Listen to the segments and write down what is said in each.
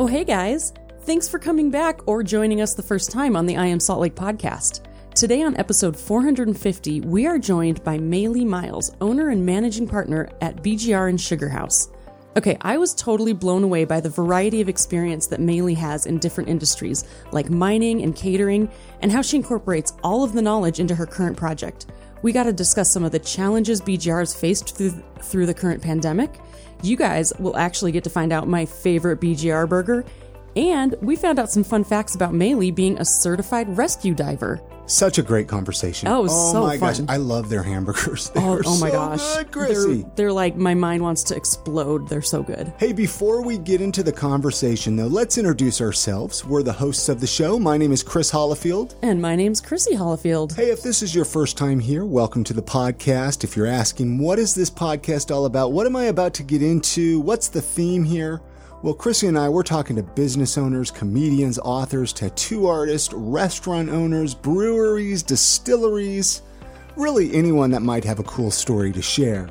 Oh, hey guys! Thanks for coming back or joining us the first time on the I Am Salt Lake podcast. Today on episode 450, we are joined by Maylee Miles, owner and managing partner at BGR and Sugar House. Okay, I was totally blown away by the variety of experience that Maylee has in different industries, like mining and catering, and how she incorporates all of the knowledge into her current project. We got to discuss some of the challenges BGR has faced through, through the current pandemic. You guys will actually get to find out my favorite BGR burger, and we found out some fun facts about Maylee being a certified rescue diver. Such a great conversation. Oh, oh so my gosh. I love their hamburgers. They Oh, oh my so gosh. good, Chrissy. They're, they're like, my mind wants to explode. They're so good. Hey, before we get into the conversation, though, let's introduce ourselves. We're the hosts of the show. My name is Chris Hollifield. And my name's Chrissy Hollifield. Hey, if this is your first time here, welcome to the podcast. If you're asking, what is this podcast all about? What am I about to get into? What's the theme here? Well, Chrissy and I, we're talking to business owners, comedians, authors, tattoo artists, restaurant owners, breweries, distilleries, really anyone that might have a cool story to share.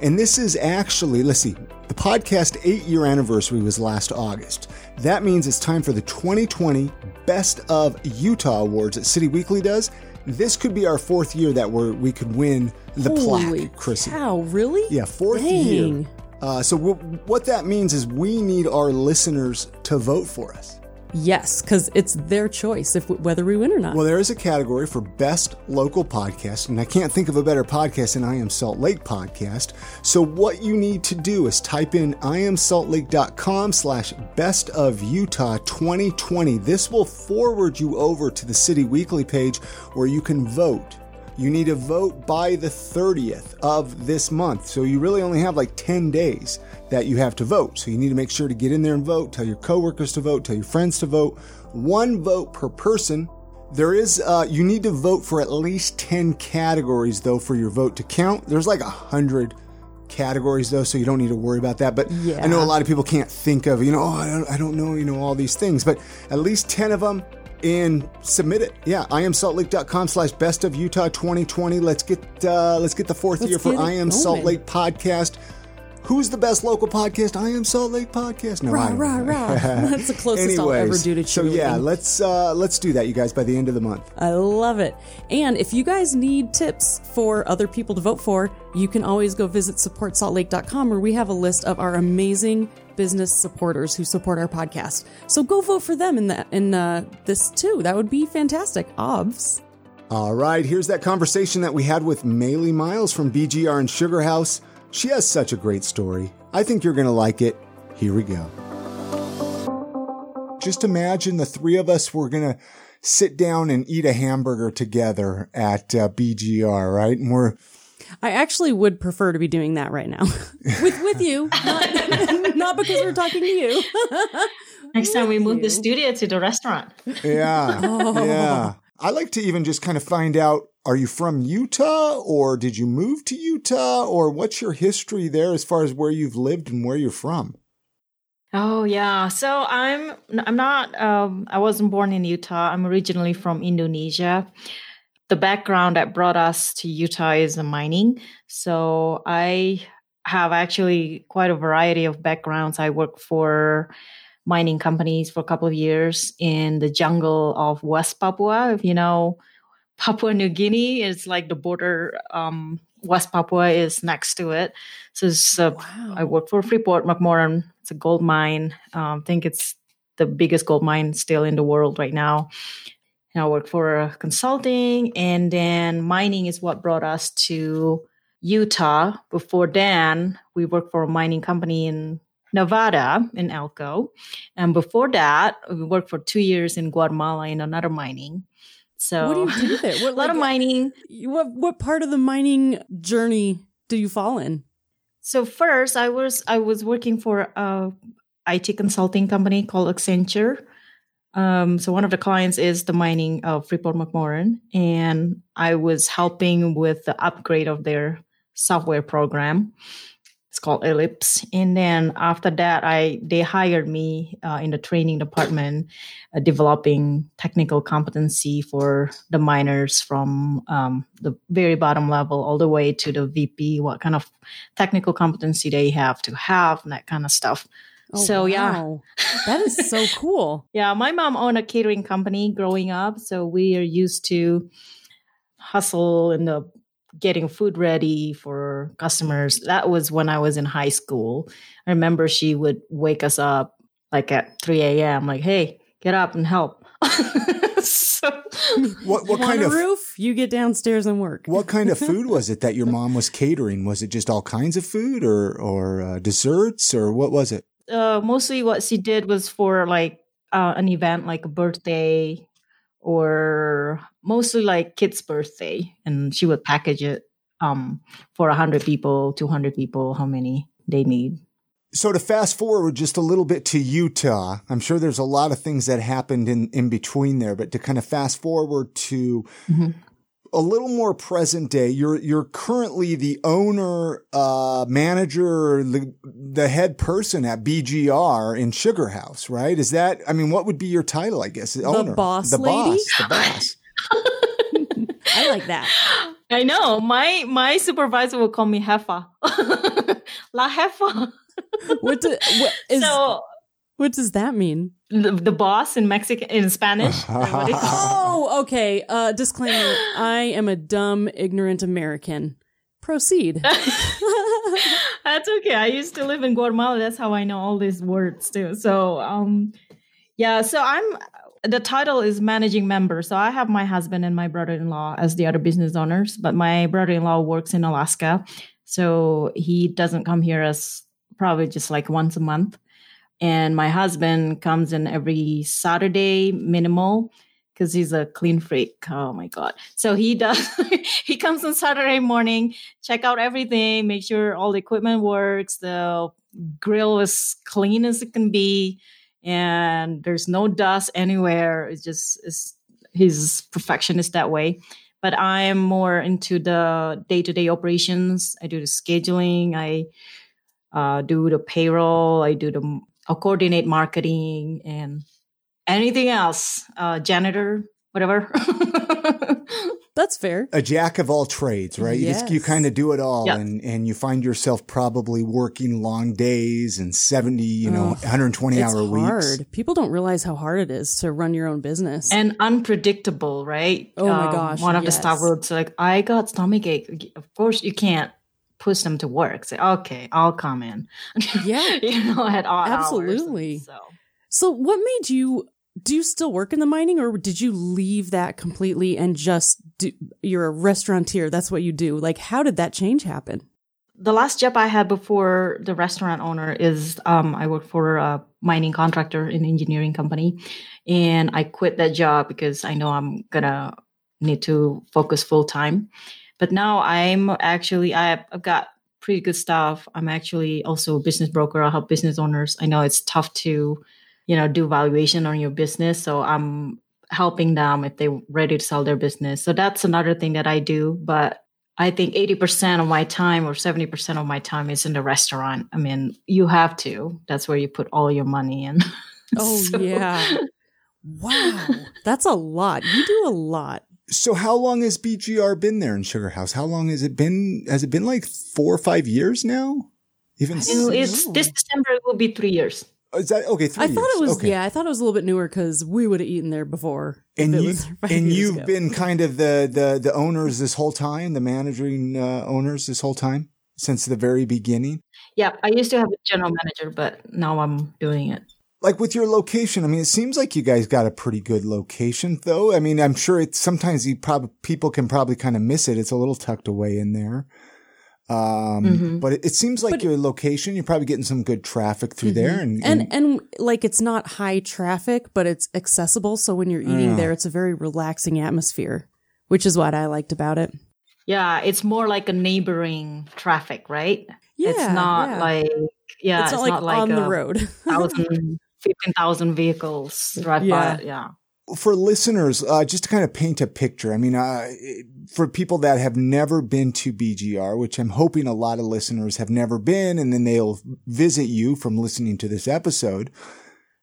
And this is actually, let's see, the podcast eight year anniversary was last August. That means it's time for the 2020 Best of Utah Awards that City Weekly does. This could be our fourth year that we're, we could win the Holy plaque, Chrissy. cow, really? Yeah, fourth Dang. year. Uh, so w- what that means is we need our listeners to vote for us. Yes, because it's their choice if whether we win or not. Well, there is a category for best local podcast, and I can't think of a better podcast than I Am Salt Lake podcast. So what you need to do is type in iamsaltlake.com slash best of Utah 2020. This will forward you over to the City Weekly page where you can vote. You need to vote by the 30th of this month. So you really only have like 10 days that you have to vote. So you need to make sure to get in there and vote. Tell your coworkers to vote. Tell your friends to vote. One vote per person. There is, uh, you need to vote for at least 10 categories though for your vote to count. There's like a hundred categories though, so you don't need to worry about that. But Yeah. I know a lot of people can't think of, you know, oh, I don't, I don't know, you know, all these things, but at least 10 of them and submit it. Yeah, iamsaltlake.com slash best of Utah 2020. Let's get, uh, let's get the 4th Let's year for I Am Salt. Lake podcast. Who's the best local podcast? I Am Salt Lake podcast. No, rah, rah, rah. That's the closest I'll ever do to So yeah, let's uh, let's do that, you guys, by the end of the month. I love it. And if you guys need tips for other people to vote for, you can always go visit supportsaltlake.com where we have a list of our amazing business supporters who support our podcast. So go vote for them in that in uh, this too. That would be fantastic. Obs. All right, here's that conversation that we had with Maylee Miles from BGR and Sugar House. She has such a great story. I think you're going to like it. Here we go. Just imagine the three of us were going to sit down and eat a hamburger together at uh, BGR, right? And we're I actually would prefer to be doing that right now with with you, not, not because we're talking to you. Next time we move you. the studio to the restaurant. yeah, Oh. yeah. I like to even just kind of find out are you from Utah or did you move to Utah or what's your history there as far as where you've lived and where you're from? Oh yeah. So I'm I'm not um I wasn't born in Utah. I'm originally from Indonesia. The background that brought us to Utah is mining. So I have actually quite a variety of backgrounds. I worked for mining companies for a couple of years in the jungle of West Papua. If you know Papua New Guinea is like the border um West Papua is next to it. So it's uh, Wow. I work for Freeport McMoran. It's a gold mine. Um, I think it's the biggest gold mine still in the world right now. And I work for consulting, and then mining is what brought us to Utah. Before then, we worked for a mining company in Nevada in Elko, and before that, we worked for two years in Guatemala in another mining. So What do you do there? What, a lot of mining. What what part of the mining journey do you fall in? So first, I was I was working for a IT consulting company called Accenture. Um, so one of the clients is the mining of Freeport McMoran, and I was helping with the upgrade of their software program. It's called Ellipse, and then after that, I they hired me uh, in the training department, uh, developing technical competency for the miners from um, the very bottom level all the way to the VP. What kind of technical competency they have to have, and that kind of stuff. Oh, so wow. yeah, that is so cool. yeah, my mom owned a catering company growing up, so we are used to hustle and the getting food ready for customers. That was when I was in high school. I remember she would wake us up like at 3 a.m. like, hey, get up and help. so, what what kind of roof? You get downstairs and work. What kind of food was it that your mom was catering? Was it just all kinds of food, or or uh, desserts, or what was it? Uh, mostly, what she did was for like uh, an event, like a birthday, or mostly like kids' birthday, and she would package it um, for hundred people, two hundred people, how many they need. So to fast forward just a little bit to Utah, I'm sure there's a lot of things that happened in, in between there, but to kind of fast forward to mm-hmm. A little more present day, you're, you're currently the owner, uh, manager, the, the head person at BGR in Sugar House, right? Is that, I mean, what would be your title, I guess? The owner. boss the lady? boss, the boss. I like that. I know. My my supervisor will call me Jefa. La Jefa what, do, what is so, what does that mean? The, the boss in Mexican in Spanish. oh, okay. Uh, disclaimer: I am a dumb, ignorant American. Proceed. That's okay. I used to live in Guatemala. That's how I know all these words too. So, um, yeah. So I'm. The title is managing member. So I have my husband and my brother-in-law as the other business owners, but my brother-in-law works in Alaska, so he doesn't come here as probably just like once a month. And my husband comes in every Saturday minimal because he's a clean freak. Oh my God. So he does, he comes on Saturday morning, check out everything, make sure all the equipment works, the grill is clean as it can be, and there's no dust anywhere. It's just, it's, he's perfectionist that way. But I'm more into the day to day operations. I do the scheduling. I uh, do the payroll, I do the i coordinate marketing and anything else, uh, janitor, whatever. That's fair. A jack of all trades, right? Yes. You, just, you kind of do it all, and and you find yourself probably working long days and seventy, you know, 120 hour hard. weeks. People don't realize how hard it is to run your own business and unpredictable, right? Oh um, my gosh! One of yes. the staff wrote like, "I got stomach ache." Of course, you can't push them to work. Say, okay, I'll come in. Yeah, you know, at all absolutely. Hours, so, so what made you? Do you still work in the mining, or did you leave that completely and just do? You're a restaurateur. That's what you do. Like, how did that change happen? The last job I had before the restaurant owner is um, I worked for a mining contractor in engineering company, and I quit that job because I know I'm gonna need to focus full time. But now I'm actually I've, I've got pretty good stuff. I'm actually also a business broker. I help business owners. I know it's tough to, you know, do valuation on your business. So I'm helping them if they're ready to sell their business. So that's another thing that I do. But I think 80% of my time or 70% of my time is in the restaurant. I mean, you have to. That's where you put all your money in. Oh, so. yeah. Wow. That's a lot. You do a lot. So how long has BGR been there in Sugar House? How long has it been? Has it been like four or five years now? Even it's this December it will be three years. Is that okay? Three I years. thought it was okay. yeah. I thought it was a little bit newer because we would have eaten there before. And you and you've ago. been kind of the the the owners this whole time, the managing uh, owners this whole time since the very beginning. Yeah, I used to have a general manager, but now I'm doing it like with your location, I mean, it seems like you guys got a pretty good location, though. I mean, I'm sure it's sometimes you probably people can probably kind of miss it. It's a little tucked away in there. Um, mm-hmm. but it, it, seems like but, your location, you're probably getting some good traffic through mm-hmm. there. And, and, and, and, like it's not high traffic, but it's accessible. So when you're eating uh, there, it's a very relaxing atmosphere, which is what I liked about it. Yeah. It's more like a neighboring traffic, right? Yeah. It's not yeah. like, yeah, it's, it's not, like, not like on the road. thousand 15,000 vehicles drive yeah. by. Yeah. For listeners, uh, just to kind of paint a picture, I mean, uh, for people that have never been to BGR, which I'm hoping a lot of listeners have never been, and then they'll visit you from listening to this episode.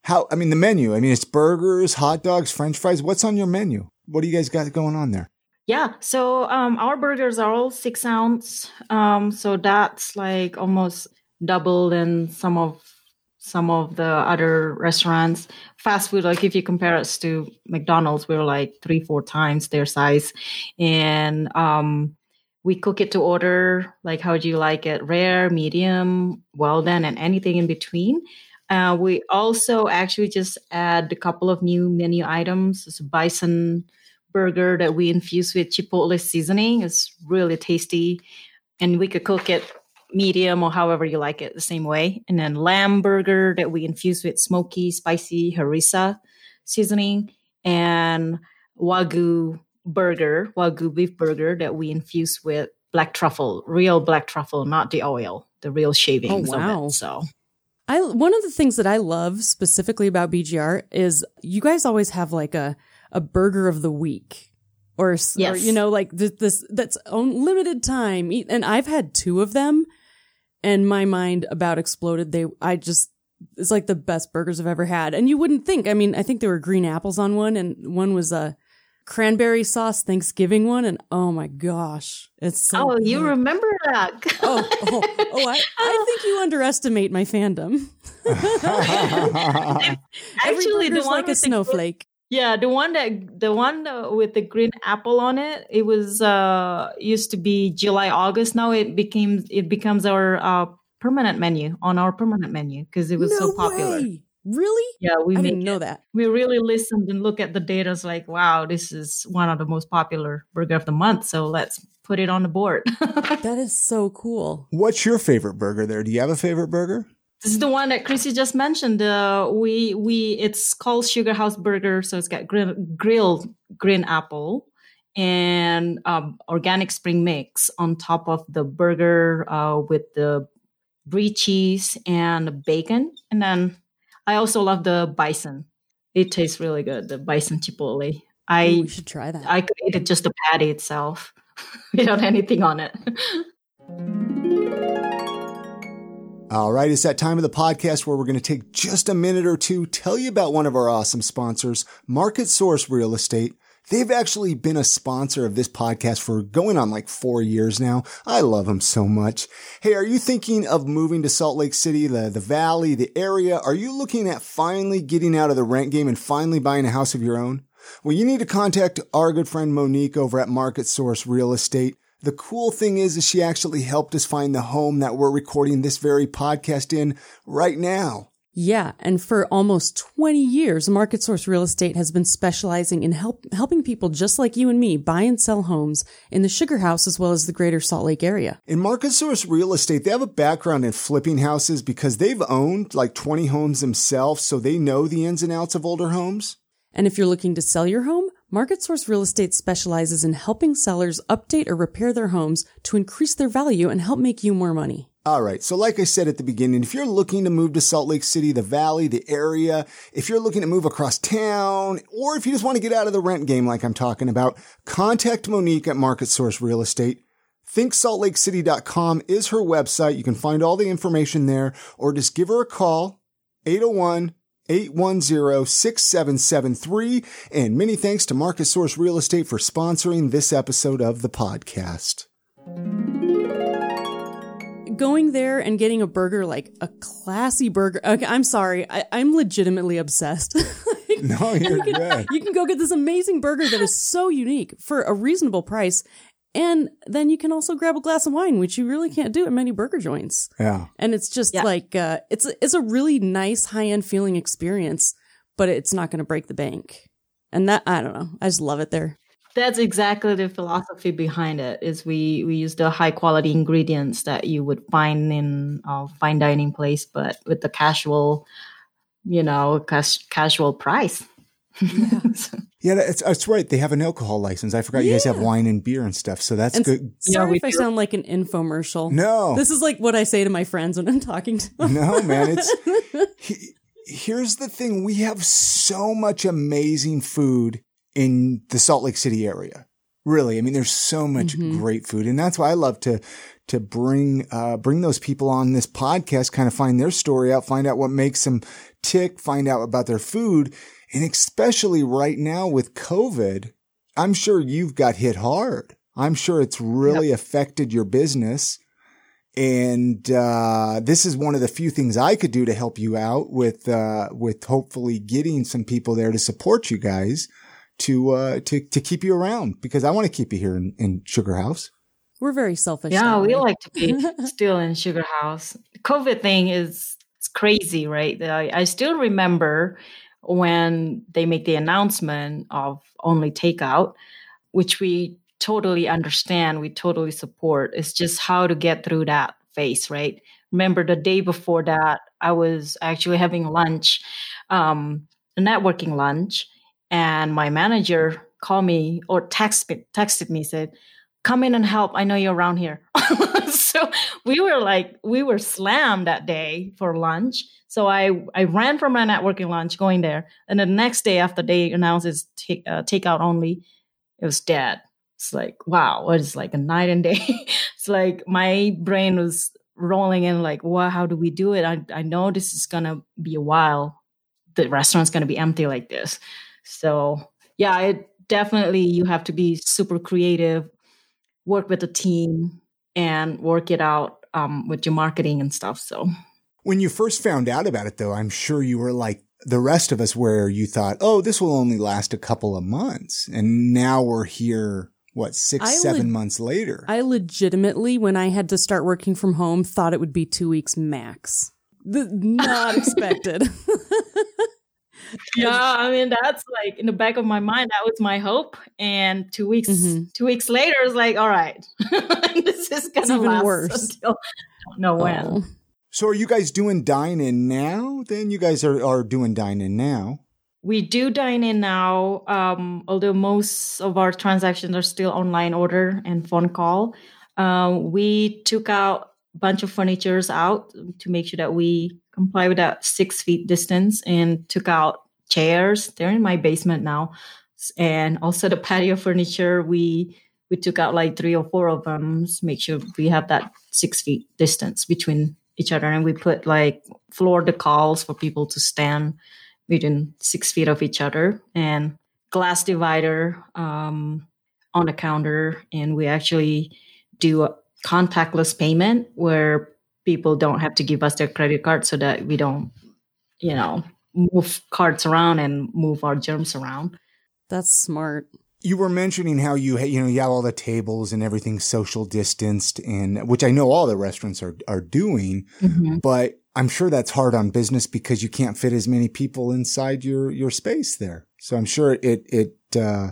How, I mean, the menu, I mean, it's burgers, hot dogs, french fries. What's on your menu? What do you guys got going on there? Yeah, so um, our burgers are all six ounce. Um, so that's like almost double than some of some of the other restaurants. Fast food, like if you compare us to McDonald's, we're like three, four times their size. And um, we cook it to order. Like, how do you like it? Rare, medium, well done, and anything in between. Uh, we also actually just add a couple of new menu items. It's a bison burger that we infuse with chipotle seasoning. It's really tasty. And we could cook it medium or however you like it the same way. And then lamb burger that we infuse with smoky, spicy harissa seasoning. And wagyu burger, wagyu beef burger that we infuse with black truffle, real black truffle, not the oil, the real shavings oh, wow. of it. So I one of the things that I love specifically about BGR is you guys always have like a a burger of the week or, yes. or you know like this, this that's on limited time and I've had two of them and my mind about exploded they I just it's like the best burgers I've ever had and you wouldn't think I mean I think there were green apples on one and one was a cranberry sauce Thanksgiving one, and oh my gosh, it's so. Oh, good. you remember that? Oh, oh, oh, oh! I, I think you underestimate my fandom. Actually, the one like a snowflake. The, yeah, the one that the one with the green apple on it. It was uh used to be July August. Now it became it becomes our uh permanent menu on our permanent menu because it was no so popular. Way. Really? Yeah, we I didn't know it. that. We really listened and look at the data. It's like, wow, this is one of the most popular burger of the month. So let's put it on the board. that is so cool. What's your favorite burger there? Do you have a favorite burger? This is the one that Chrissy just mentioned. Uh, we we it's called Sugar House Burger. So it's got grill, grilled green apple and um, organic spring mix on top of the burger uh, with the brie cheese and bacon, and then I also love the bison. It tastes really good. The bison chipotle. I Ooh, should try that. I could eat it just the patty itself without anything on it. All right, it's that time of the podcast where we're going to take just a minute or two, tell you about one of our awesome sponsors, Market Source Real Estate. They've actually been a sponsor of this podcast for going on like four years now. I love them so much. Hey, are you thinking of moving to Salt Lake City, the, the valley, the area? Are you looking at finally getting out of the rent game and finally buying a house of your own? Well, you need to contact our good friend Monique over at Market Source Real Estate. The cool thing is, is she actually helped us find the home that we're recording this very podcast in right now. Yeah, and for almost 20 years, Market Source Real Estate has been specializing in help, helping people just like you and me buy and sell homes in the Sugar House as well as the greater Salt Lake area. In Market Source Real Estate, they have a background in flipping houses because they've owned like 20 homes themselves, so they know the ins and outs of older homes. And if you're looking to sell your home, Market Source Real Estate specializes in helping sellers update or repair their homes to increase their value and help make you more money. All right. So like I said at the beginning, if you're looking to move to Salt Lake City, the valley, the area, if you're looking to move across town, or if you just want to get out of the rent game like I'm talking about, contact Monique at Market Source Real Estate. ThinkSaltLakeCity.com is her website. You can find all the information there or just give her a call, 801 810 6773. And many thanks to Market Source Real Estate for sponsoring this episode of the podcast going there and getting a burger, like a classy burger. Okay, I'm sorry. I, am legitimately obsessed. like, no, you're you can, good. You can go get this amazing burger that is so unique for a reasonable price. And then you can also grab a glass of wine, which you really can't do at many burger joints. Yeah. And it's just yeah. like, uh, it's, a, it's a really nice high end feeling experience, but it's not going to break the bank. And that, I don't know. I just love it there that's exactly the philosophy behind it is we we use the high quality ingredients that you would find in a fine dining place but with the casual you know cas- casual price yeah, yeah that's, that's right. They have an alcohol license. I forgot yeah. you guys have wine and beer and stuff so that's and good. sorry yeah, if i sound like an infomercial. No. This is like what i say to my friends when i'm talking to them. No man it's he, here's the thing. We have so much amazing food in the Salt Lake City area. Really, I mean, there's so much mm-hmm. great food, and that's why I love to to bring uh, bring those people on this podcast, kind of find their story out, find out what makes them tick, find out about their food, and especially right now with COVID, I'm sure you've got hit hard. I'm sure it's really yep. affected your business. And uh, this is one of the few things I could do to help you out with uh, with hopefully getting some people there to support you guys to uh, to to keep you around because I want to keep you here in, in Sugar House. We're very selfish. Yeah, we way. like to be still in Sugar House. The COVID thing is it's crazy, right? I, I still remember when they make the announcement of only takeout, which we totally understand, we totally support. It's just how to get through that phase, right? Remember the day before that, I was actually having lunch, um, a networking lunch, and my manager called me or text me, texted me, said, come in and help. I know you're around here. so we were like, we were slammed that day for lunch. So I, I ran from my networking lunch going there. And the next day after they announced it's take, uh, takeout only, it was dead. It's like, wow, it's like a night and day. it's like my brain was rolling in like, wow, how do we do it? I, I know this is to be a while. The restaurant's to be empty like this. So yeah, it definitely, you have to be super creative, work with the team and work it out um, with your marketing and stuff. So when you first found out about it though, I'm sure you were like, the rest of us where you thought, oh, this will only last a couple of months. And now we're here what six I seven le- months later i legitimately when i had to start working from home thought it would be two weeks max the, not expected yeah i mean that's like in the back of my mind that was my hope and two weeks mm-hmm. two weeks later it's like all right this is gonna even last worse until I don't know when oh. so are you guys doing dine in now then you guys are, are doing dine in now we do dine in now, um, although most of our transactions are still online order and phone call. Uh, we took out a bunch of furnitures out to make sure that we comply with that six feet distance and took out chairs. They're in my basement now. And also the patio furniture, we we took out like three or four of them to make sure we have that six feet distance between each other. And we put like floor decals for people to stand within six feet of each other and glass divider um, on the counter. And we actually do a contactless payment where people don't have to give us their credit card so that we don't, you know, move cards around and move our germs around. That's smart. You were mentioning how you you know you have all the tables and everything social distanced and which I know all the restaurants are are doing, mm-hmm. but I'm sure that's hard on business because you can't fit as many people inside your, your space there. So I'm sure it, it, uh,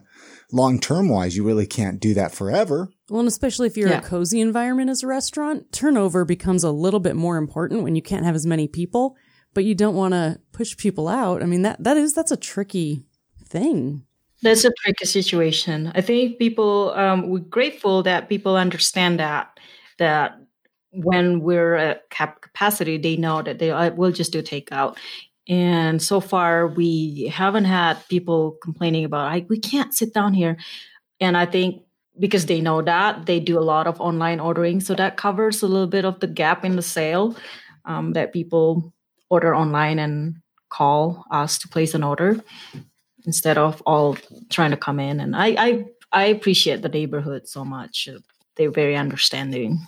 long term wise, you really can't do that forever. Well, and especially if you're yeah. a cozy environment as a restaurant, turnover becomes a little bit more important when you can't have as many people, but you don't want to push people out. I mean, that, that is, that's a tricky thing. That's a tricky situation. I think people, um, we're grateful that people understand that, that when we're at cap capacity, they know that they uh, will just do takeout. And so far, we haven't had people complaining about, we can't sit down here. And I think because they know that, they do a lot of online ordering. So that covers a little bit of the gap in the sale um, that people order online and call us to place an order instead of all trying to come in. And I, I, I appreciate the neighborhood so much. They're very understanding.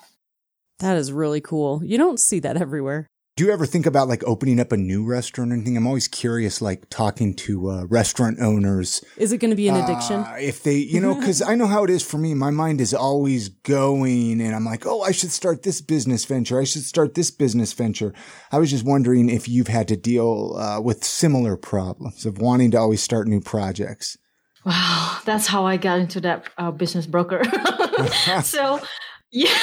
That is really cool. You don't see that everywhere. Do you ever think about like opening up a new restaurant or anything? I'm always curious, like talking to uh, restaurant owners. Is it going to be an addiction? Uh, if they, you know, because I know how it is for me. My mind is always going, and I'm like, oh, I should start this business venture. I should start this business venture. I was just wondering if you've had to deal uh, with similar problems of wanting to always start new projects. Wow, that's how I got into that uh, business broker. so yeah.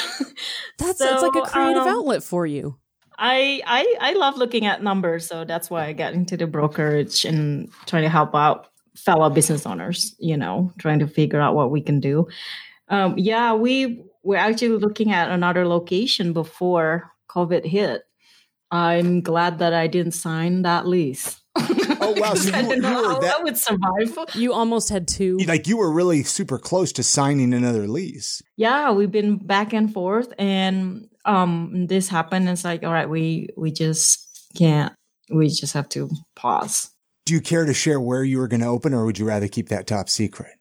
That's so, like a creative um, outlet for you. I, I I love looking at numbers, so that's why I got into the brokerage and trying to help out fellow business owners. You know, trying to figure out what we can do. Um, yeah, we we're actually looking at another location before COVID hit. I'm glad that I didn't sign that lease. Oh wow! So you, you were that, would survive. You almost had two. Like you were really super close to signing another lease. Yeah, we've been back and forth, and um, this happened. It's like, all right, we we just can't. We just have to pause. Do you care to share where you were going to open, or would you rather keep that top secret?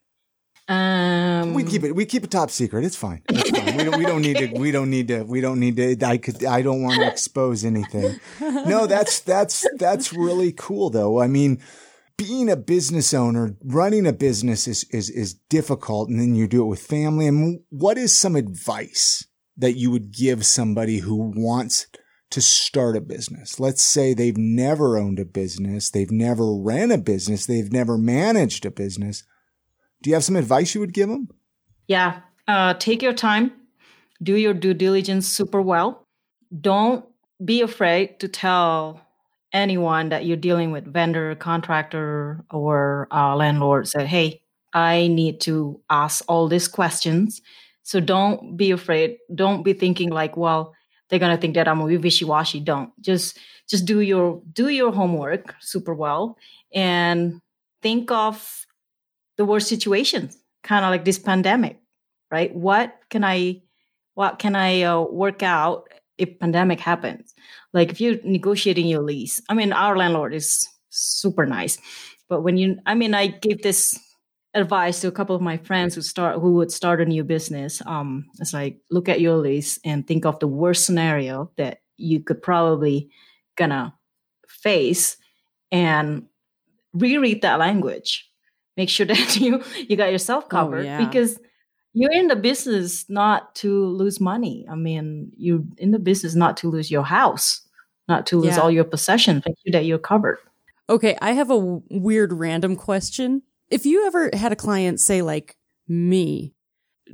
Um, We keep it. We keep it top secret. It's fine. It's fine. we don't. We don't need to. We don't need to. We don't need to. I could. I don't want to expose anything. No, that's that's that's really cool, though. I mean, being a business owner, running a business is is is difficult, and then you do it with family. And what is some advice that you would give somebody who wants to start a business? Let's say they've never owned a business, they've never ran a business, they've never managed a business. Do you have some advice you would give them? Yeah. Uh, take your time, do your due diligence super well. Don't be afraid to tell anyone that you're dealing with, vendor, contractor, or uh, landlord, say, hey, I need to ask all these questions. So don't be afraid. Don't be thinking like, well, they're gonna think that I'm a wishy-washy. Don't just just do your do your homework super well and think of the worst situations, kind of like this pandemic, right? What can I, what can I uh, work out if pandemic happens? Like if you're negotiating your lease, I mean, our landlord is super nice, but when you, I mean, I gave this advice to a couple of my friends who start who would start a new business. Um, it's like look at your lease and think of the worst scenario that you could probably gonna face, and reread that language make sure that you you got yourself covered oh, yeah. because you're in the business not to lose money. I mean, you're in the business not to lose your house, not to lose Yeah. all your possessions. Make sure that you're covered. Okay, I have a w- weird random question. If you ever had a client say like me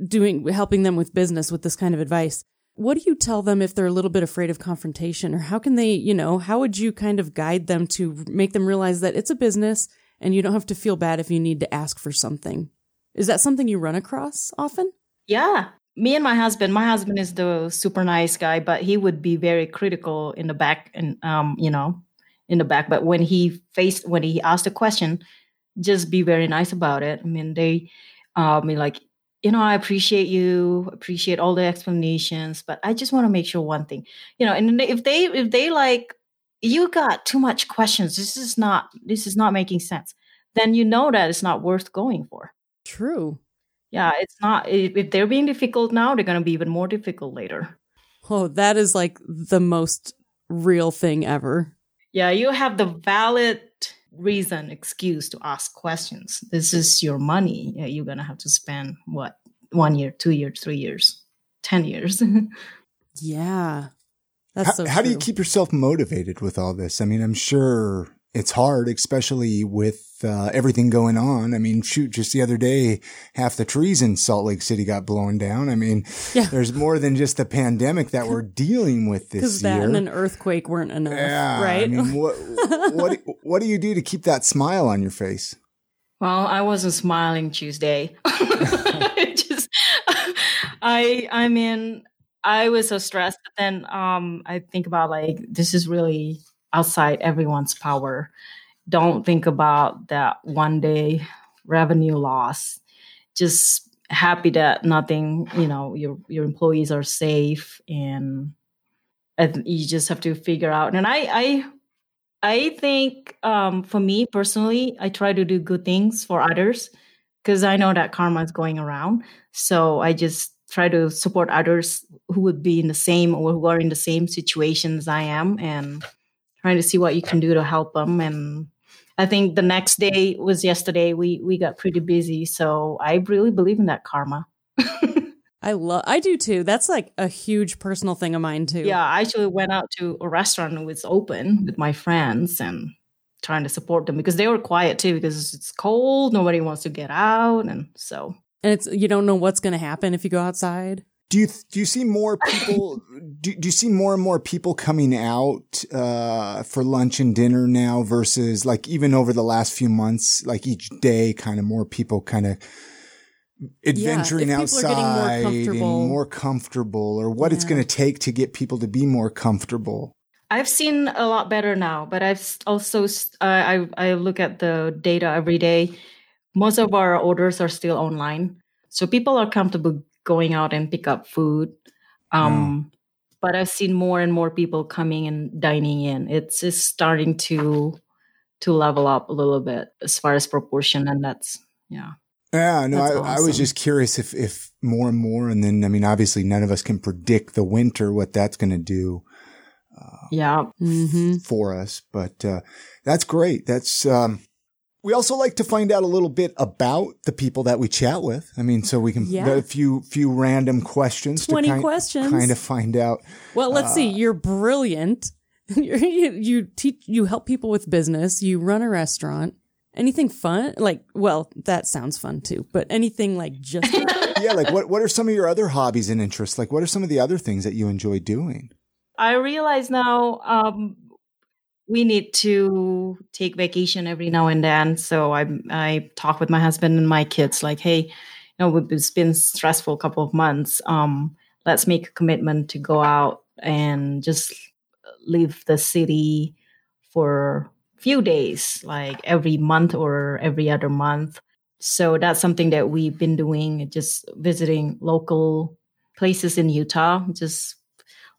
doing helping them with business with this kind of advice, what do you tell them if they're a little bit afraid of confrontation or how can they, you know, how would you kind of guide them to make them realize that it's a business and you don't have to feel bad if you need to ask for something? Is that something you run across often? Yeah. Me and my husband, my husband is the super nice guy, but he would be very critical in the back and um, you know, in the back. But when he faced when he asked a question, just be very nice about it. I mean, they uh, I mean like, you know, I appreciate you, appreciate all the explanations, but I just want to make sure one thing. You know, and if they if they like you got too much questions, this is not this is not making sense, then you know that it's not worth going for. True. Yeah, it's not. If if they're being difficult now, they're going to be even more difficult later. Oh, that is like the most real thing ever. Yeah, you have the valid reason, excuse to ask questions. This is your money. You're going to have to spend what one year, two years, three years, ten years. Yeah. That's how, so how do you keep yourself motivated with all this? I mean, I'm sure it's hard, especially with uh, everything going on. I mean, shoot, just the other day, half the trees in Salt Lake City got blown down. I mean, Yeah. there's more than just the pandemic that we're dealing with this year. Because year. that and an earthquake weren't enough, yeah, right? I mean, what what what do you do to keep that smile on your face? Well, I wasn't smiling Tuesday. Just, I, I mean, I was so stressed. But then, um, I think about like this is really outside everyone's power. Don't think about that one day revenue loss. Just happy that nothing, you know, your your employees are safe, and th- you just have to figure out. And I, I I think um, for me personally, I try to do good things for others because I know that karma is going around. So I just try to support others who would be in the same or who are in the same situation as I am and trying to see what you can do to help them. And I think the next day was yesterday. We we got pretty busy. So I really believe in that karma. I love. I do too. That's like a huge personal thing of mine too. Yeah, I actually went out to a restaurant that was open with my friends and trying to support them because they were quiet too because it's cold. Nobody wants to get out, and so and it's you don't know what's going to happen if you go outside. Do you do you see more people? do, do you see more and more people coming out uh, for lunch and dinner now versus like even over the last few months, like each day, kind of more people kind of adventuring are getting more outside and comfortable. more comfortable, or what it's going to take to get people to be more comfortable. I've seen a lot better now. But I've also I look at the data every day. Most of our orders are still online, so people are comfortable going out and pick up food. Um, But I've seen more and more people coming and dining in. It's just starting to to level up a little bit as far as proportion, and that's yeah. Yeah, no, I, That's I was just curious if, if more and more, and then, I mean, obviously none of us can predict the winter, what that's going to do Yeah. hmm for us, but, uh, that's great. That's, um, we also like to find out a little bit about the people that we chat with. I mean, so we can, Yeah. a few, few random questions 20 to kind, questions. kind of find out. Well, let's see. You're brilliant. You're, you you teach you help people with business. You run a restaurant. Anything fun? Like, well, that sounds fun too. But anything like just yeah. Like what, what are some of your other hobbies and interests? Like what are some of the other things that you enjoy doing? I realize now um, we need to take vacation every now and then. So I I talk with my husband and my kids like, hey, you know, it's been stressful couple of months. Um, let's make a commitment to go out and just leave the city for few days, like every month or every other month. So that's something that we've been doing, just visiting local places in Utah, just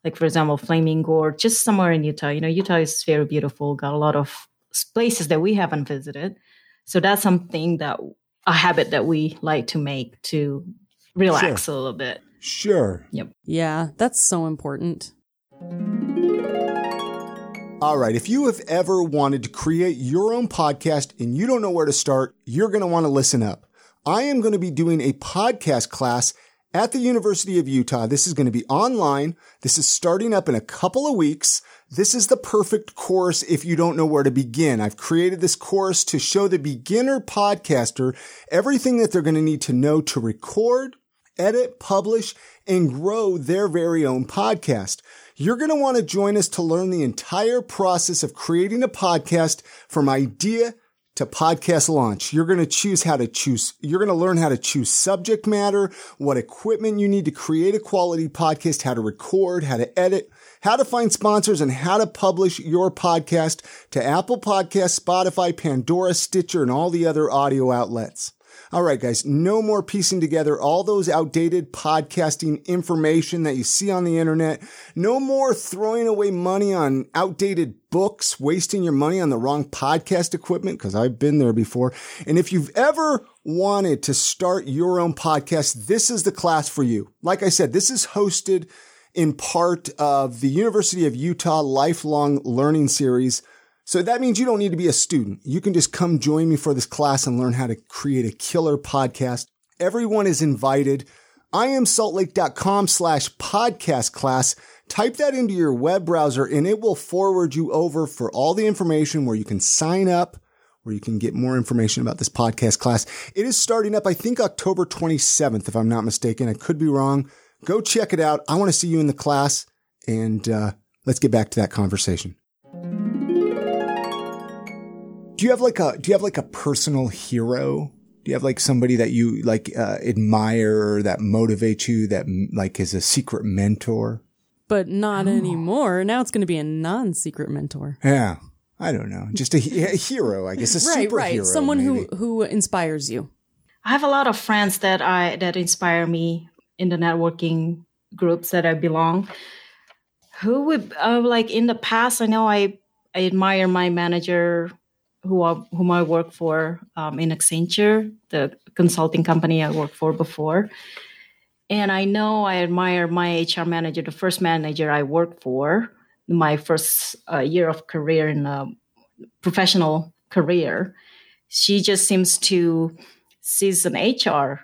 like for example flaming gorge just somewhere in utah you know utah is very beautiful got a lot of places that we haven't visited so that's something that a habit that we like to make to relax a little bit Sure. yep yeah, that's so important. All right. If you have ever wanted to create your own podcast and you don't know where to start, you're going to want to listen up. I am going to be doing a podcast class at the University of Utah. This is going to be online. This is starting up in a couple of weeks. This is the perfect course if you don't know where to begin. I've created this course to show the beginner podcaster everything that they're going to need to know to record, edit, publish, and grow their very own podcast. You're going to want to join us to learn the entire process of creating a podcast from idea to podcast launch. You're going to choose how to choose, you're going to learn how to choose subject matter, what equipment you need to create a quality podcast, how to record, how to edit, how to find sponsors, and how to publish your podcast to Apple Podcasts, Spotify, Pandora, Stitcher, and all the other audio outlets. All right, guys, no more piecing together all those outdated podcasting information that you see on the internet. No more throwing away money on outdated books, wasting your money on the wrong podcast equipment, because I've been there before. And if you've ever wanted to start your own podcast, this is the class for you. Like I said, this is hosted in part of the University of Utah Lifelong Learning Series. So that means you don't need to be a student. You can just come join me for this class and learn how to create a killer podcast. Everyone is invited. IamSaltLake.com slash podcast class. Type that into your web browser and it will forward you over for all the information where you can sign up, where you can get more information about this podcast class. It is starting up, I think October 27th, if I'm not mistaken. I could be wrong. Go check it out. I want to see you in the class and, uh, let's get back to that conversation. Do you have like a do you have like a personal hero? Do you have like somebody that you like uh, admire that motivates you that like is a secret mentor? But not anymore. Now it's going to be a non-secret mentor. Yeah, I don't know, just a, a hero, I guess, a right, superhero, right. Someone maybe. who who inspires you. i have a lot of friends that i that inspire me in the networking groups that i belong who would uh, like in the past i know i i admire my manager who I, whom i work for um, in accenture the consulting company i worked for before. And i know i admire my hr manager the first manager i worked for my first uh, year of career in a professional career. She just seems to she's an hr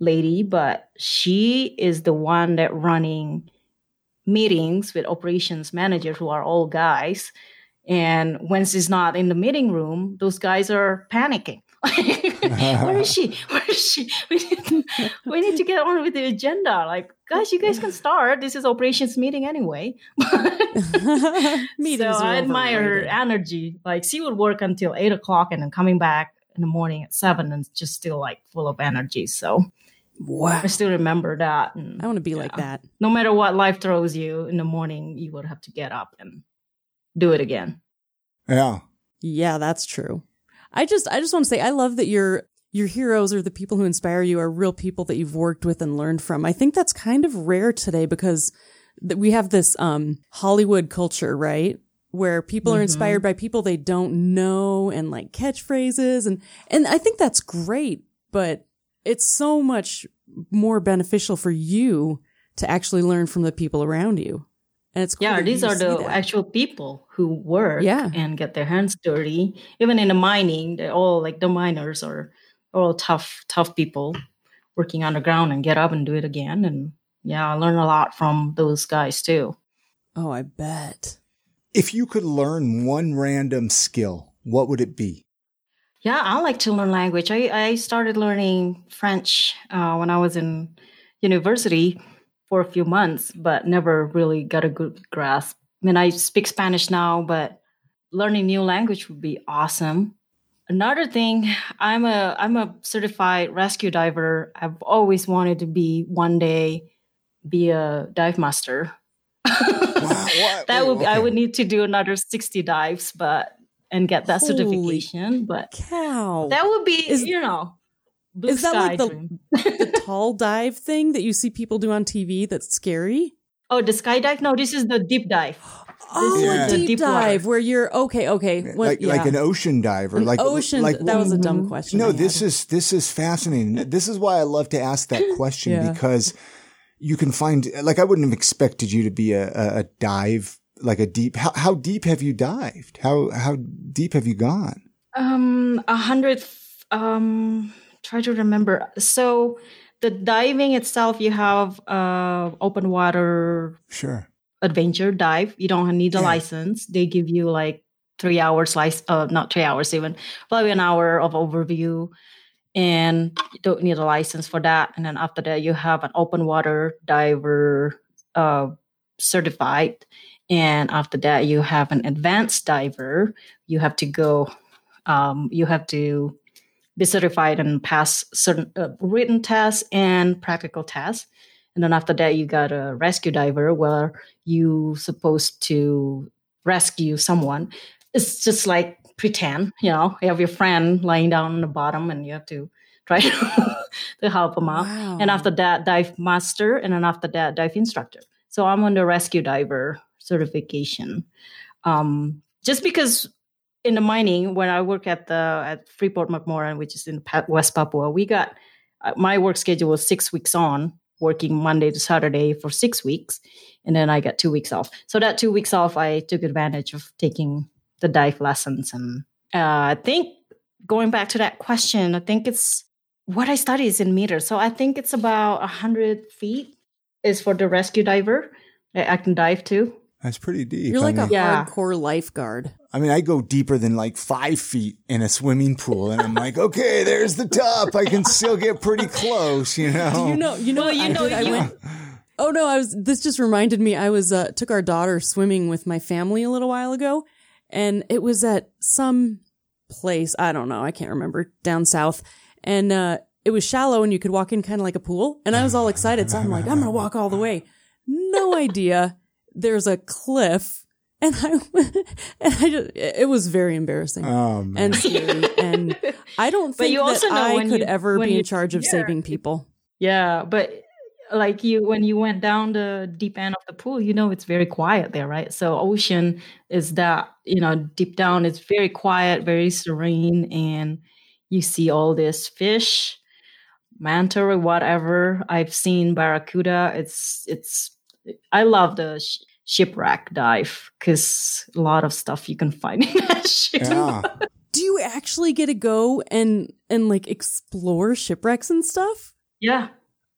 lady but she is the one that running meetings with operations managers who are all guys and when she's not in the meeting room those guys are panicking. Where is she? Where is she? We need, to, we need to get on with the agenda. Like guys you guys can start. This is operations meeting anyway. Meetings so i admire her energy. Like she would work until eight o'clock and then coming back in the morning at seven and just still like full of energy. So Wow. i still remember that and I want to be like that. no matter what life throws you in the morning you would have to get up and do it again Yeah, Yeah, that's true. I just I just want to say I love that your your heroes or the people who inspire you are real people that you've worked with and learned from. I think that's kind of rare today because th- we have this um Hollywood culture, right? Where people are Mhm. inspired by people they don't know and like catchphrases and and I think that's great, but it's so much more beneficial for you to actually learn from the people around you. And it's cool yeah, these are the that. actual people who work Yeah. and get their hands dirty. Even in the mining, they're all like the miners are all tough, tough people working underground and get up and do it again. And yeah, I learn a lot from those guys too. Oh, I bet. If you could learn one random skill, what would it be? Yeah, I like to learn language. I, I started learning French uh, when I was in university for a few months, but never really got a good grasp. I mean, I speak Spanish now, but learning new language would be awesome. Another thing, I'm a I'm a certified rescue diver. I've always wanted to be one day be a dive master. what? that would I okay. would need to do another 60 dives, but and get that Holy certification. But Cow. that would be, Is- you know, blue is that sky like the- the tall dive thing that you see people do on TV that's scary? Oh, the skydive? No, this is the deep dive. Oh, Yeah. a The deep, deep water. dive where you're okay, okay. When, like like an ocean diver, An like ocean. Like that was a dumb Mhm. question. no, I this had. is this is fascinating. This is why I love to ask that question Yeah. because you can find like I wouldn't have expected you to be a, a, a dive like a deep. How, how deep have you dived? How how deep have you gone? Um, a hundred. Um, try to remember. So the diving itself, you have uh open water Sure. adventure dive. You don't need a Yeah. license. They give you like three hours license, uh, not three hours even, probably an hour of overview, and you don't need a license for that. And then after that, you have an open water diver uh, certified, and after that, you have an advanced diver. You have to go. Um, you have to be certified and pass certain uh, written tests and practical tests. And then after that, you got a rescue diver where you're supposed to rescue someone. It's just like pretend, you know, you have your friend lying down on the bottom and you have to try to, to help them out. Wow. And after that, dive master, and then after that, dive instructor. So I'm on the rescue diver certification. Um, just because in the mining, when I work at the at Freeport McMoran, which is in West Papua, we got uh, my work schedule was six weeks on, working Monday to Saturday for six weeks, and then I got two weeks off. So that two weeks off, I took advantage of taking the dive lessons, and uh, I think going back to that question, I think it's what I study is in meters. So I think it's about hundred feet is for the rescue diver. I I can dive too. That's pretty deep. You're I like a mean, Yeah. hardcore lifeguard. I mean, I go deeper than like five feet in a swimming pool, and I'm like, okay, there's the top. I can still get pretty close, you know. Do you know? You know? Well, what you I know, did? I you- went. Oh no! I was. This just reminded me. I was uh, took our daughter swimming with my family a little while ago, and it was at some place. I don't know. I can't remember down south, and uh, it was shallow, and you could walk in kind of like a pool. And I was all excited, so I'm like, I'm gonna walk all the way. No idea. There's a cliff, and I and I just it was very embarrassing Oh man. and scary, and I don't think you also that I could you- ever be in charge of yeah. saving people. Yeah, but like you, when you went down the deep end of the pool, you know it's very quiet there, right? So ocean is that you know deep down, it's very quiet, very serene, and you see all this fish, manta or whatever. I've seen barracuda. It's it's. I love the sh- shipwreck dive because a lot of stuff you can find in that ship. yeah. Do you actually get to go and and like explore shipwrecks and stuff? Yeah.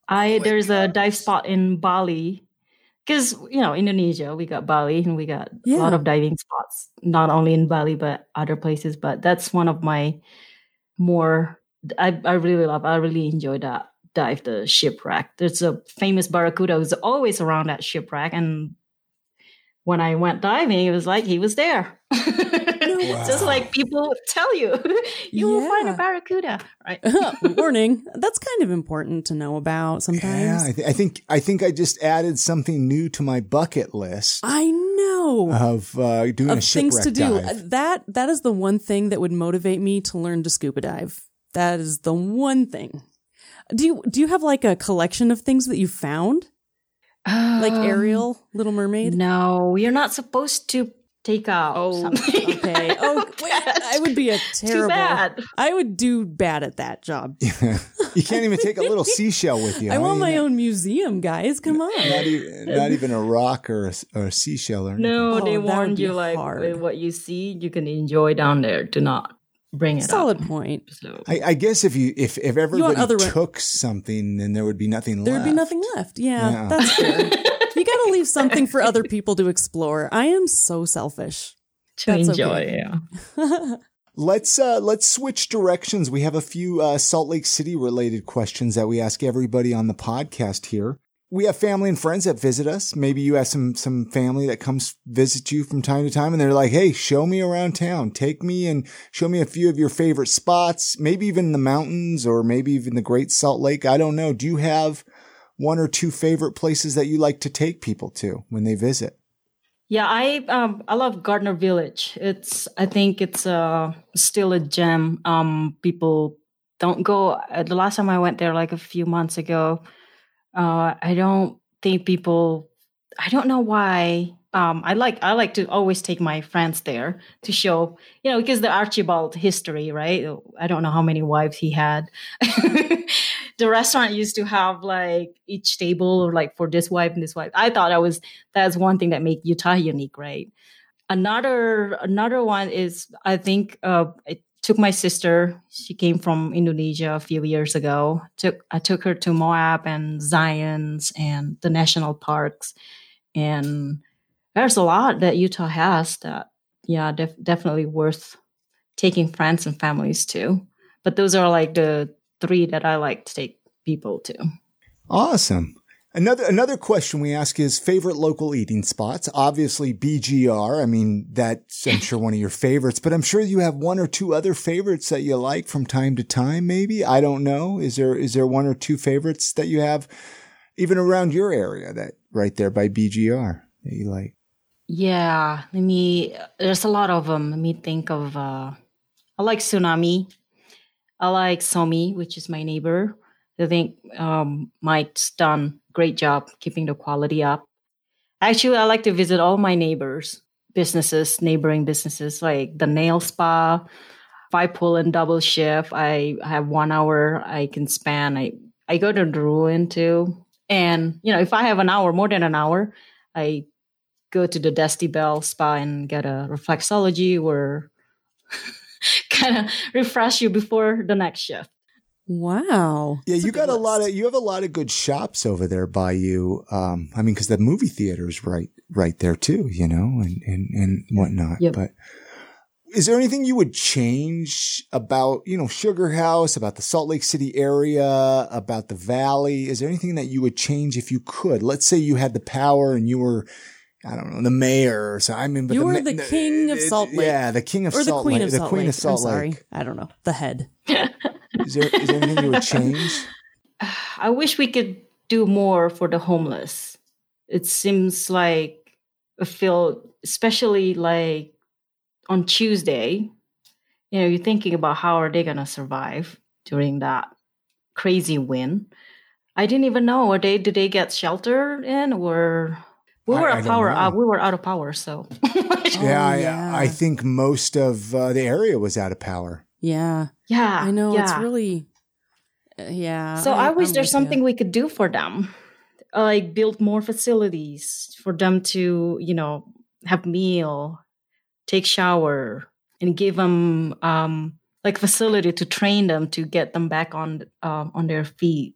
I there's a dive spot in Bali. Because you know, Indonesia, we got Bali and we got a lot of diving spots, not only in Bali but other places. But that's one of my more I, I really love, I really enjoy that dive, the shipwreck. There's a famous barracuda who's always around that shipwreck. And when I went diving, it was like he was there. Just like people tell you, you will find a barracuda, right? Warning. That's kind of important to know about Yeah, sometimes. I, th- I think I think I just added something new to my bucket list I know. of uh, doing a of things to do. dive. That that is the one thing that would motivate me to learn to scuba dive. That is the one thing. Do you do you have like a collection of things that you found? Like Um, Ariel, Little Mermaid? No, you're not supposed to take out. Oh, something. okay. Oh, wait, I would be a Too terrible. bad. I would do bad at that job. You can't even take a little seashell with you. I huh? want You my know, own museum, guys. Come on. Not even, not even a rock or a, or a seashell or anything. No, Oh, they warned you like hard. with what you see, you can enjoy down there. Do not bring it Solid up. point. So I, I guess if you if if everybody other re- took something, then there would be nothing left. there'd be nothing left. Yeah, Yeah. that's fair. you got to leave something for other people to explore. I am so selfish. to That's enjoy, okay. yeah. Let's uh let's switch directions. We have a few uh, Salt Lake City related questions that we ask everybody on the podcast here. We have family and friends that visit us. Maybe you have some some family that comes visit you from time to time and they're like, "Hey, show me around town. Take me and show me a few of your favorite spots, maybe even the mountains or maybe even the Great Salt Lake. I don't know. Do you have one or two favorite places that you like to take people to when they visit?" Yeah, I um I love Gardner Village. It's I think it's uh still a gem. Um people don't go uh, the last time I went there like a few months ago. Uh I don't think people I don't know why um I like I like to always take my friends there to show, you know, because the Archibald history, right? I don't know how many wives he had. the restaurant used to have like each table or like for this wife and this wife. I thought I was that's one thing that make Utah unique, right? Another another one is I think uh, I took my sister. She came from Indonesia a few years ago. Took I took her to Moab and Zion's and the national parks, and there's a lot that Utah has that yeah def- definitely worth taking friends and families to. But those are like the three that I like to take people to. Awesome. Another another question we ask is favorite local eating spots. Obviously BGR. I mean, that's I'm sure one of your favorites, but I'm sure you have one or two other favorites that you like from time to time. Maybe I don't know. Is there is there one or two favorites that you have, even around your area that right there by BGR that you like? Yeah, let me. There's a lot of them. Let me think of. uh I like Tsunami. I like Somi, which is my neighbor. I think um, Mike's done great job keeping the quality up. Actually, I like to visit all my neighbors' businesses, neighboring businesses, like the nail spa. If I pull in double shift, I have one hour I can span. I I go to the ruin too, and you know if I have an hour, more than an hour, I go to the Dusty Bell spa and get a reflexology or kind of refresh you before the next shift. Wow. Yeah, That's you good got a lot of you have a lot of good shops over there by you. Um, I mean, because the movie theater is right right there too, you know, and and and whatnot. Yep. But is there anything you would change about you know Sugar House, about the Salt Lake City area, about the Valley? Is there anything that you would change if you could? Let's say you had the power and you were. I don't know the mayor or so. I mean, but You the, were ma- the king of it- Salt Lake. Yeah, the king of Or the Salt queen Lake. of the Salt queen Lake. of Salt I'm sorry. I don't know. The head. Is there is there anything you would change? I wish we could do more for the homeless. It seems like I feel, especially like on Tuesday, you know, you're thinking about how are they gonna survive during that crazy wind. I didn't even know. Are they did they get shelter in or we were I out don't power know. out we were out of power, so yeah, I, Oh, yeah. I think most of uh, the area was out of power. Yeah. yeah. I know. It's really. uh, yeah. So I, wish I'm there's something ya. we could do for them, Uh, like build more facilities for them to, you know, have meal, take shower, and give them um, like facility to train them to get them back on um, on their feet.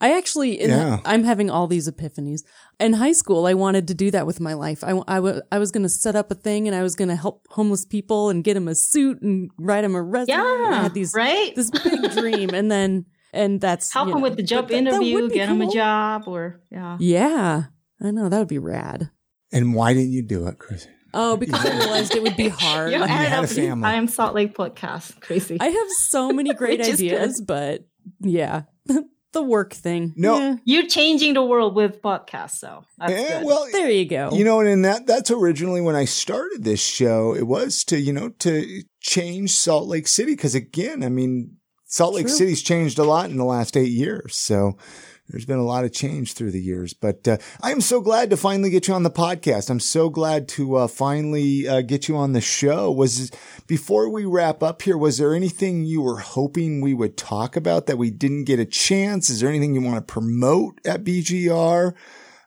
I actually, in Yeah. I'm having all these epiphanies. In high school, I wanted to do that with my life. I, I, wa- I was going to set up a thing and I was going to help homeless people and get them a suit and write them a resume. I Yeah, had these, right. this big dream. And then, and that's Help you them know, with the job but that- that interview, would be get them a job, or yeah. Yeah. I know. That would be rad. And why didn't you do it, Chris? Oh, because I realized it would be hard. You You had a family. I am Salt Lake podcast. Crazy. I have so many great Which good. ideas, but yeah, the work thing. No. Yeah. You're changing the world with podcasts, so that's Eh, well, There you go. you know, and that that's originally when I started this show. It was to you know to change Salt Lake City because again, I mean, Salt Lake True. City's changed a lot in the last eight years. So there's been a lot of change through the years, but uh, I am so glad to finally get you on the podcast. I'm so glad to uh, finally uh, get you on the show. Was before we wrap up here, was there anything you were hoping we would talk about that we didn't get a chance? Is there anything you want to promote at BGR?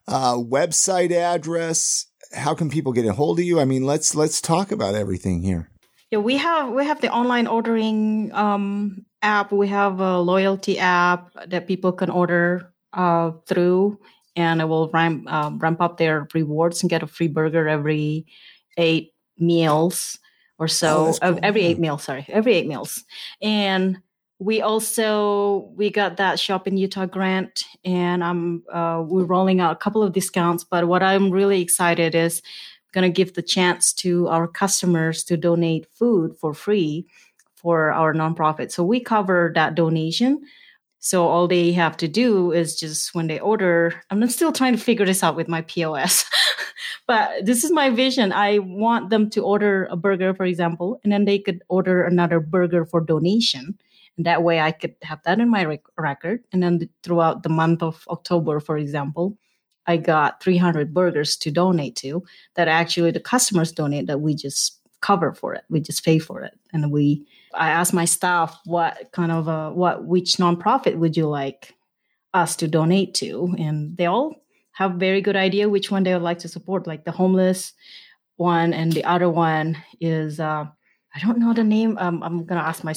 Uh, website address? How can people get a hold of you? I mean, let's let's talk about everything here. Yeah, we have we have the online ordering um, app. We have a loyalty app that people can order uh, through, and it will ramp uh, ramp up their rewards and get a free burger every eight meals or so. Oh, cool. every eight meals, sorry, every eight meals. And we also we got that shop in Utah grant, and I'm uh, we're rolling out a couple of discounts. But what I'm really excited is going to give the chance to our customers to donate food for free for our nonprofit. So we cover that donation. So all they have to do is just when they order, I'm still trying to figure this out with my POS. but this is my vision. I want them to order a burger, for example, and then they could order another burger for donation. And that way I could have that in my rec- record. And then throughout the month of October, for example, I got 300 burgers to donate to that actually the customers donate that we just cover for it. We just pay for it. And we, I asked my staff what kind of, what, which nonprofit would you like us to donate to? And they all have very good idea which one they would like to support, like the homeless one. And the other one is, uh, I don't know the name. Um, I'm going to ask my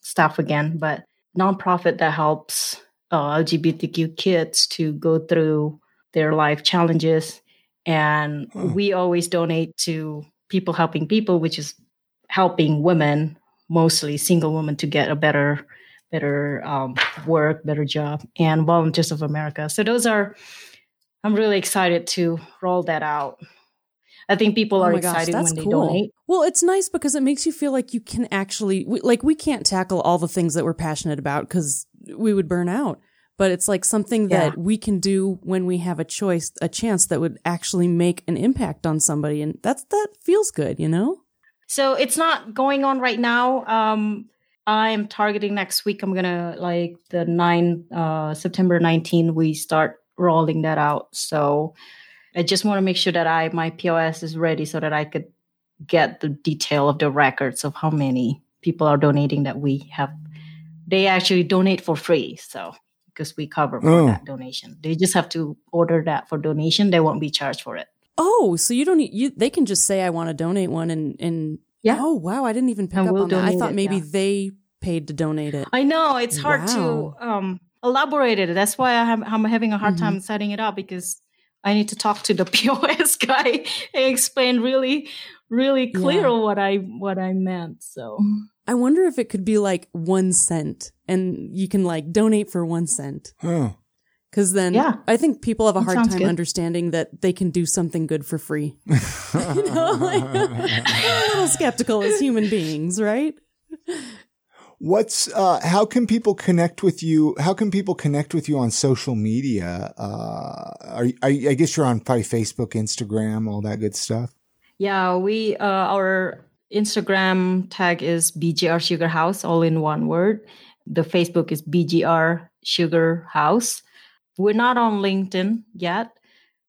staff again, but nonprofit that helps uh, LGBTQ kids to go through their life challenges. And hmm. we always donate to people helping people, which is helping women, mostly single women, to get a better, better um, work, better job, and Volunteers of America. So those are. I'm really excited to roll that out. I think people are oh excited gosh, when they cool. donate. Well, it's nice because it makes you feel like you can actually, like, we can't tackle all the things that we're passionate about because we would burn out but it's like something that yeah. we can do when we have a choice, a chance that would actually make an impact on somebody. And that's, that feels good, you know? So it's not going on right now. Um, I'm targeting next week. I'm gonna like the nine uh, September 19. We start rolling that out. So I just want to make sure that I my POS is ready so that I could get the detail of the records of how many people are donating that we have. They actually donate for free. So because we cover for oh. that donation. They just have to order that for donation. They won't be charged for it. Oh, so you don't need, you they can just say I want to donate one and and yeah. Oh wow, I didn't even pick and up we'll on that. I thought maybe yeah. they paid to donate it. I know it's hard wow. to um elaborate it. That's why I have, I'm having a hard mm-hmm. time setting it up because I need to talk to the POS guy and explain really really clear yeah. what I what I meant. So I wonder if it could be like one cent and you can like donate for one cent. Huh. Cause then yeah. I think people have a hard time good. understanding that they can do something good for free. you know, like, we're a little skeptical as human beings, right? What's uh how can people connect with you? How can people connect with you on social media? Uh are, are I guess you're on probably Facebook, Instagram, all that good stuff. Yeah, we uh our Instagram tag is BGR Sugar House, all in one word. The Facebook is BGR Sugar House. We're not on LinkedIn yet,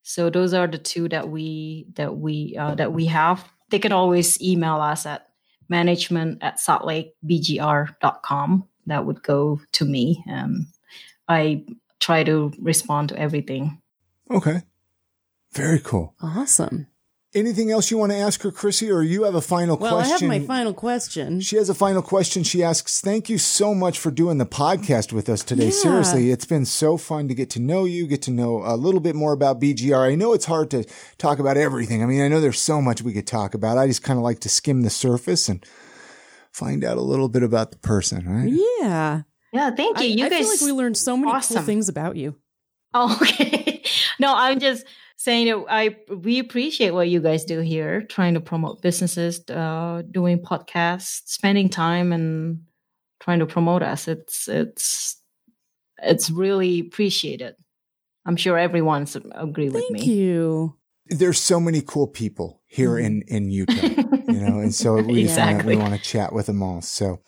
so those are the two that we that we uh, that we have. They can always email us at management at saltlakebgr.com. That would go to me, and I try to respond to everything. Okay, very cool, awesome. Anything else you want to ask her, Chrissy, or you have a final well, question? Well, I have my final question. She has a final question. She asks, Thank you so much for doing the podcast with us today. Yeah. Seriously, it's been so fun to get to know you, get to know a little bit more about BGR. I know it's hard to talk about everything. I mean, I know there's so much we could talk about. I just kind of like to skim the surface and find out a little bit about the person, right? Yeah. Yeah, thank you. You I, guys feel like we learned so many awesome. cool things about you. Oh, okay. no, I'm just saying that I we appreciate what you guys do here, trying to promote businesses, uh, doing podcasts, spending time and trying to promote us. It's it's it's really appreciated. I'm sure everyone's agree with Thank me. Thank you. There's so many cool people here mm-hmm. in in Utah, you know, and so we exactly. want to chat with them all. So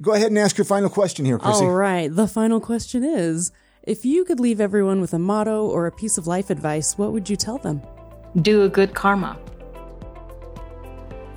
go ahead and ask your final question here, Chrissy. All right. The final question is If you could leave everyone with a motto or a piece of life advice, what would you tell them? Do a good karma.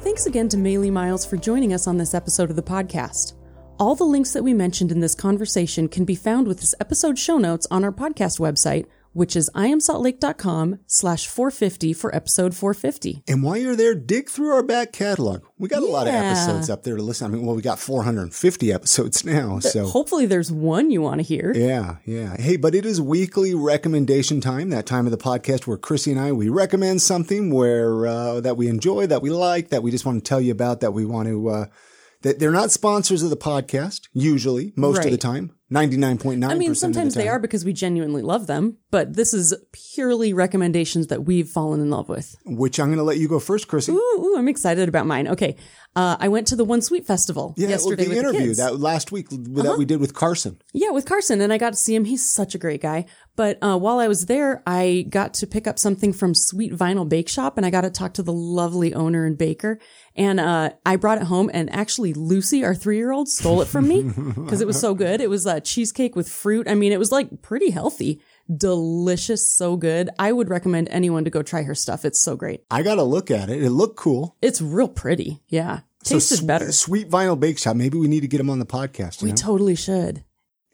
Thanks again to Maylee Miles for joining us on this episode of the podcast. All the links that we mentioned in this conversation can be found with this episode show notes on our podcast website, which is iamsaltlake.com slash 450 for episode 450. And while you're there, dig through our back catalog. We got a lot of episodes up there to listen. I mean, well, we got 450 episodes now. So Hopefully there's one you want to hear. Yeah, yeah. Hey, but it is weekly recommendation time. That time of the podcast where Chrissy and I we recommend something where uh, that we enjoy, that we like, that we just want to tell you about, that we want to. Uh, that they're not sponsors of the podcast usually, most of the time, ninety nine point nine. I mean, sometimes they are because we genuinely love them, but this is purely recommendations that we've fallen in love with. Which I'm going to let you go first, Chrissy. Ooh, ooh, I'm excited about mine. Okay. Uh, I went to the One Sweet Festival yeah, well, yesterday the with interview the kids. Uh-huh. that last week that we did with Carson. Yeah, with Carson, and I got to see him. He's such a great guy. But uh, while I was there, I got to pick up something from Sweet Vinyl Bake Shop, and I got to talk to the lovely owner and baker. And uh, I brought it home, and actually, Lucy, our three year old, stole it from me because it was so good. It was uh, cheesecake with fruit. I mean, it was like pretty healthy, delicious, so good. I would recommend anyone to go try her stuff. It's so great. I got to look at it. It looked cool. It's real pretty. Yeah, tasted So, better. Sweet Vinyl Bake Shop. Maybe we need to get them on the podcast. We know? totally should.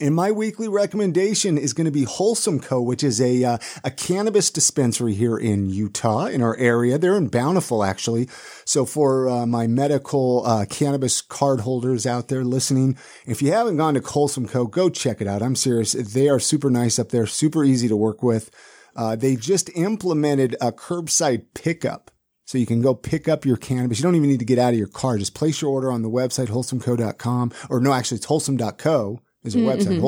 And my weekly recommendation is going to be Wholesome Co., which is a uh, a cannabis dispensary here in Utah, in our area. They're in Bountiful, actually. So for uh, my medical uh, cannabis card holders out there listening, if you haven't gone to Wholesome Co., go check it out. I'm serious; they are super nice up there, super easy to work with. Uh, they just implemented a curbside pickup. So you can go pick up your cannabis. You don't even need to get out of your car. Just place your order on the website, wholesomeco.com. Or no, actually it's wholesome.co is a website, Yeah,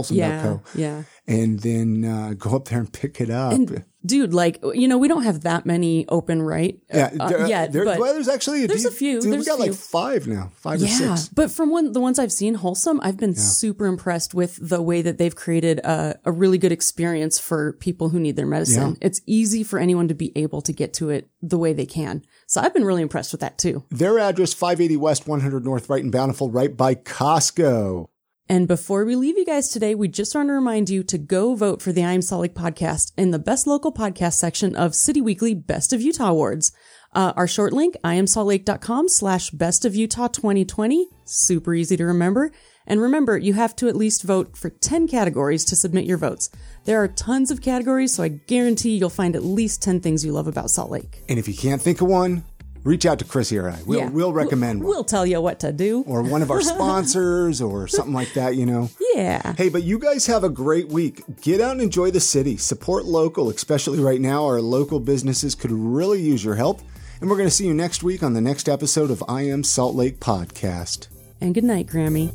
wholesome.co. yeah. And then uh, go up there and pick it up. And dude, like you know, we don't have that many open, right? yeah, uh, there, yet, there- well, there's actually a, there's de- a few, dude, there's we got like five now, five or yeah. six. But from one, the ones I've seen, wholesome, I've been super impressed with the way that they've created a, a really good experience for people who need their medicine. It's easy for anyone to be able to get to it the way they can. So I've been really impressed with that too. Their address, 580 West, 100 North, right in Bountiful, right by Costco. And before we leave you guys today, we just want to remind you to go vote for the I Am Salt Lake podcast in the best local podcast section of City Weekly Best of Utah Awards. Uh, our short link, iamsaltlake.com slash best of Utah 2020. Super easy to remember. And remember, you have to at least vote for 10 categories to submit your votes. There are tons of categories, so I guarantee you'll find at least 10 things you love about Salt Lake. And if you can't think of one, reach out to Chrissy or I. We'll, Yeah. we'll recommend We'll, we'll tell you what to do. or one of our sponsors or something like that, you know. Yeah. Hey, but you guys have a great week. Get out and enjoy the city. Support local, especially right now. Our local businesses could really use your help. And we're going to see you next week on the next episode of I Am Salt Lake Podcast. And good night, Grammy.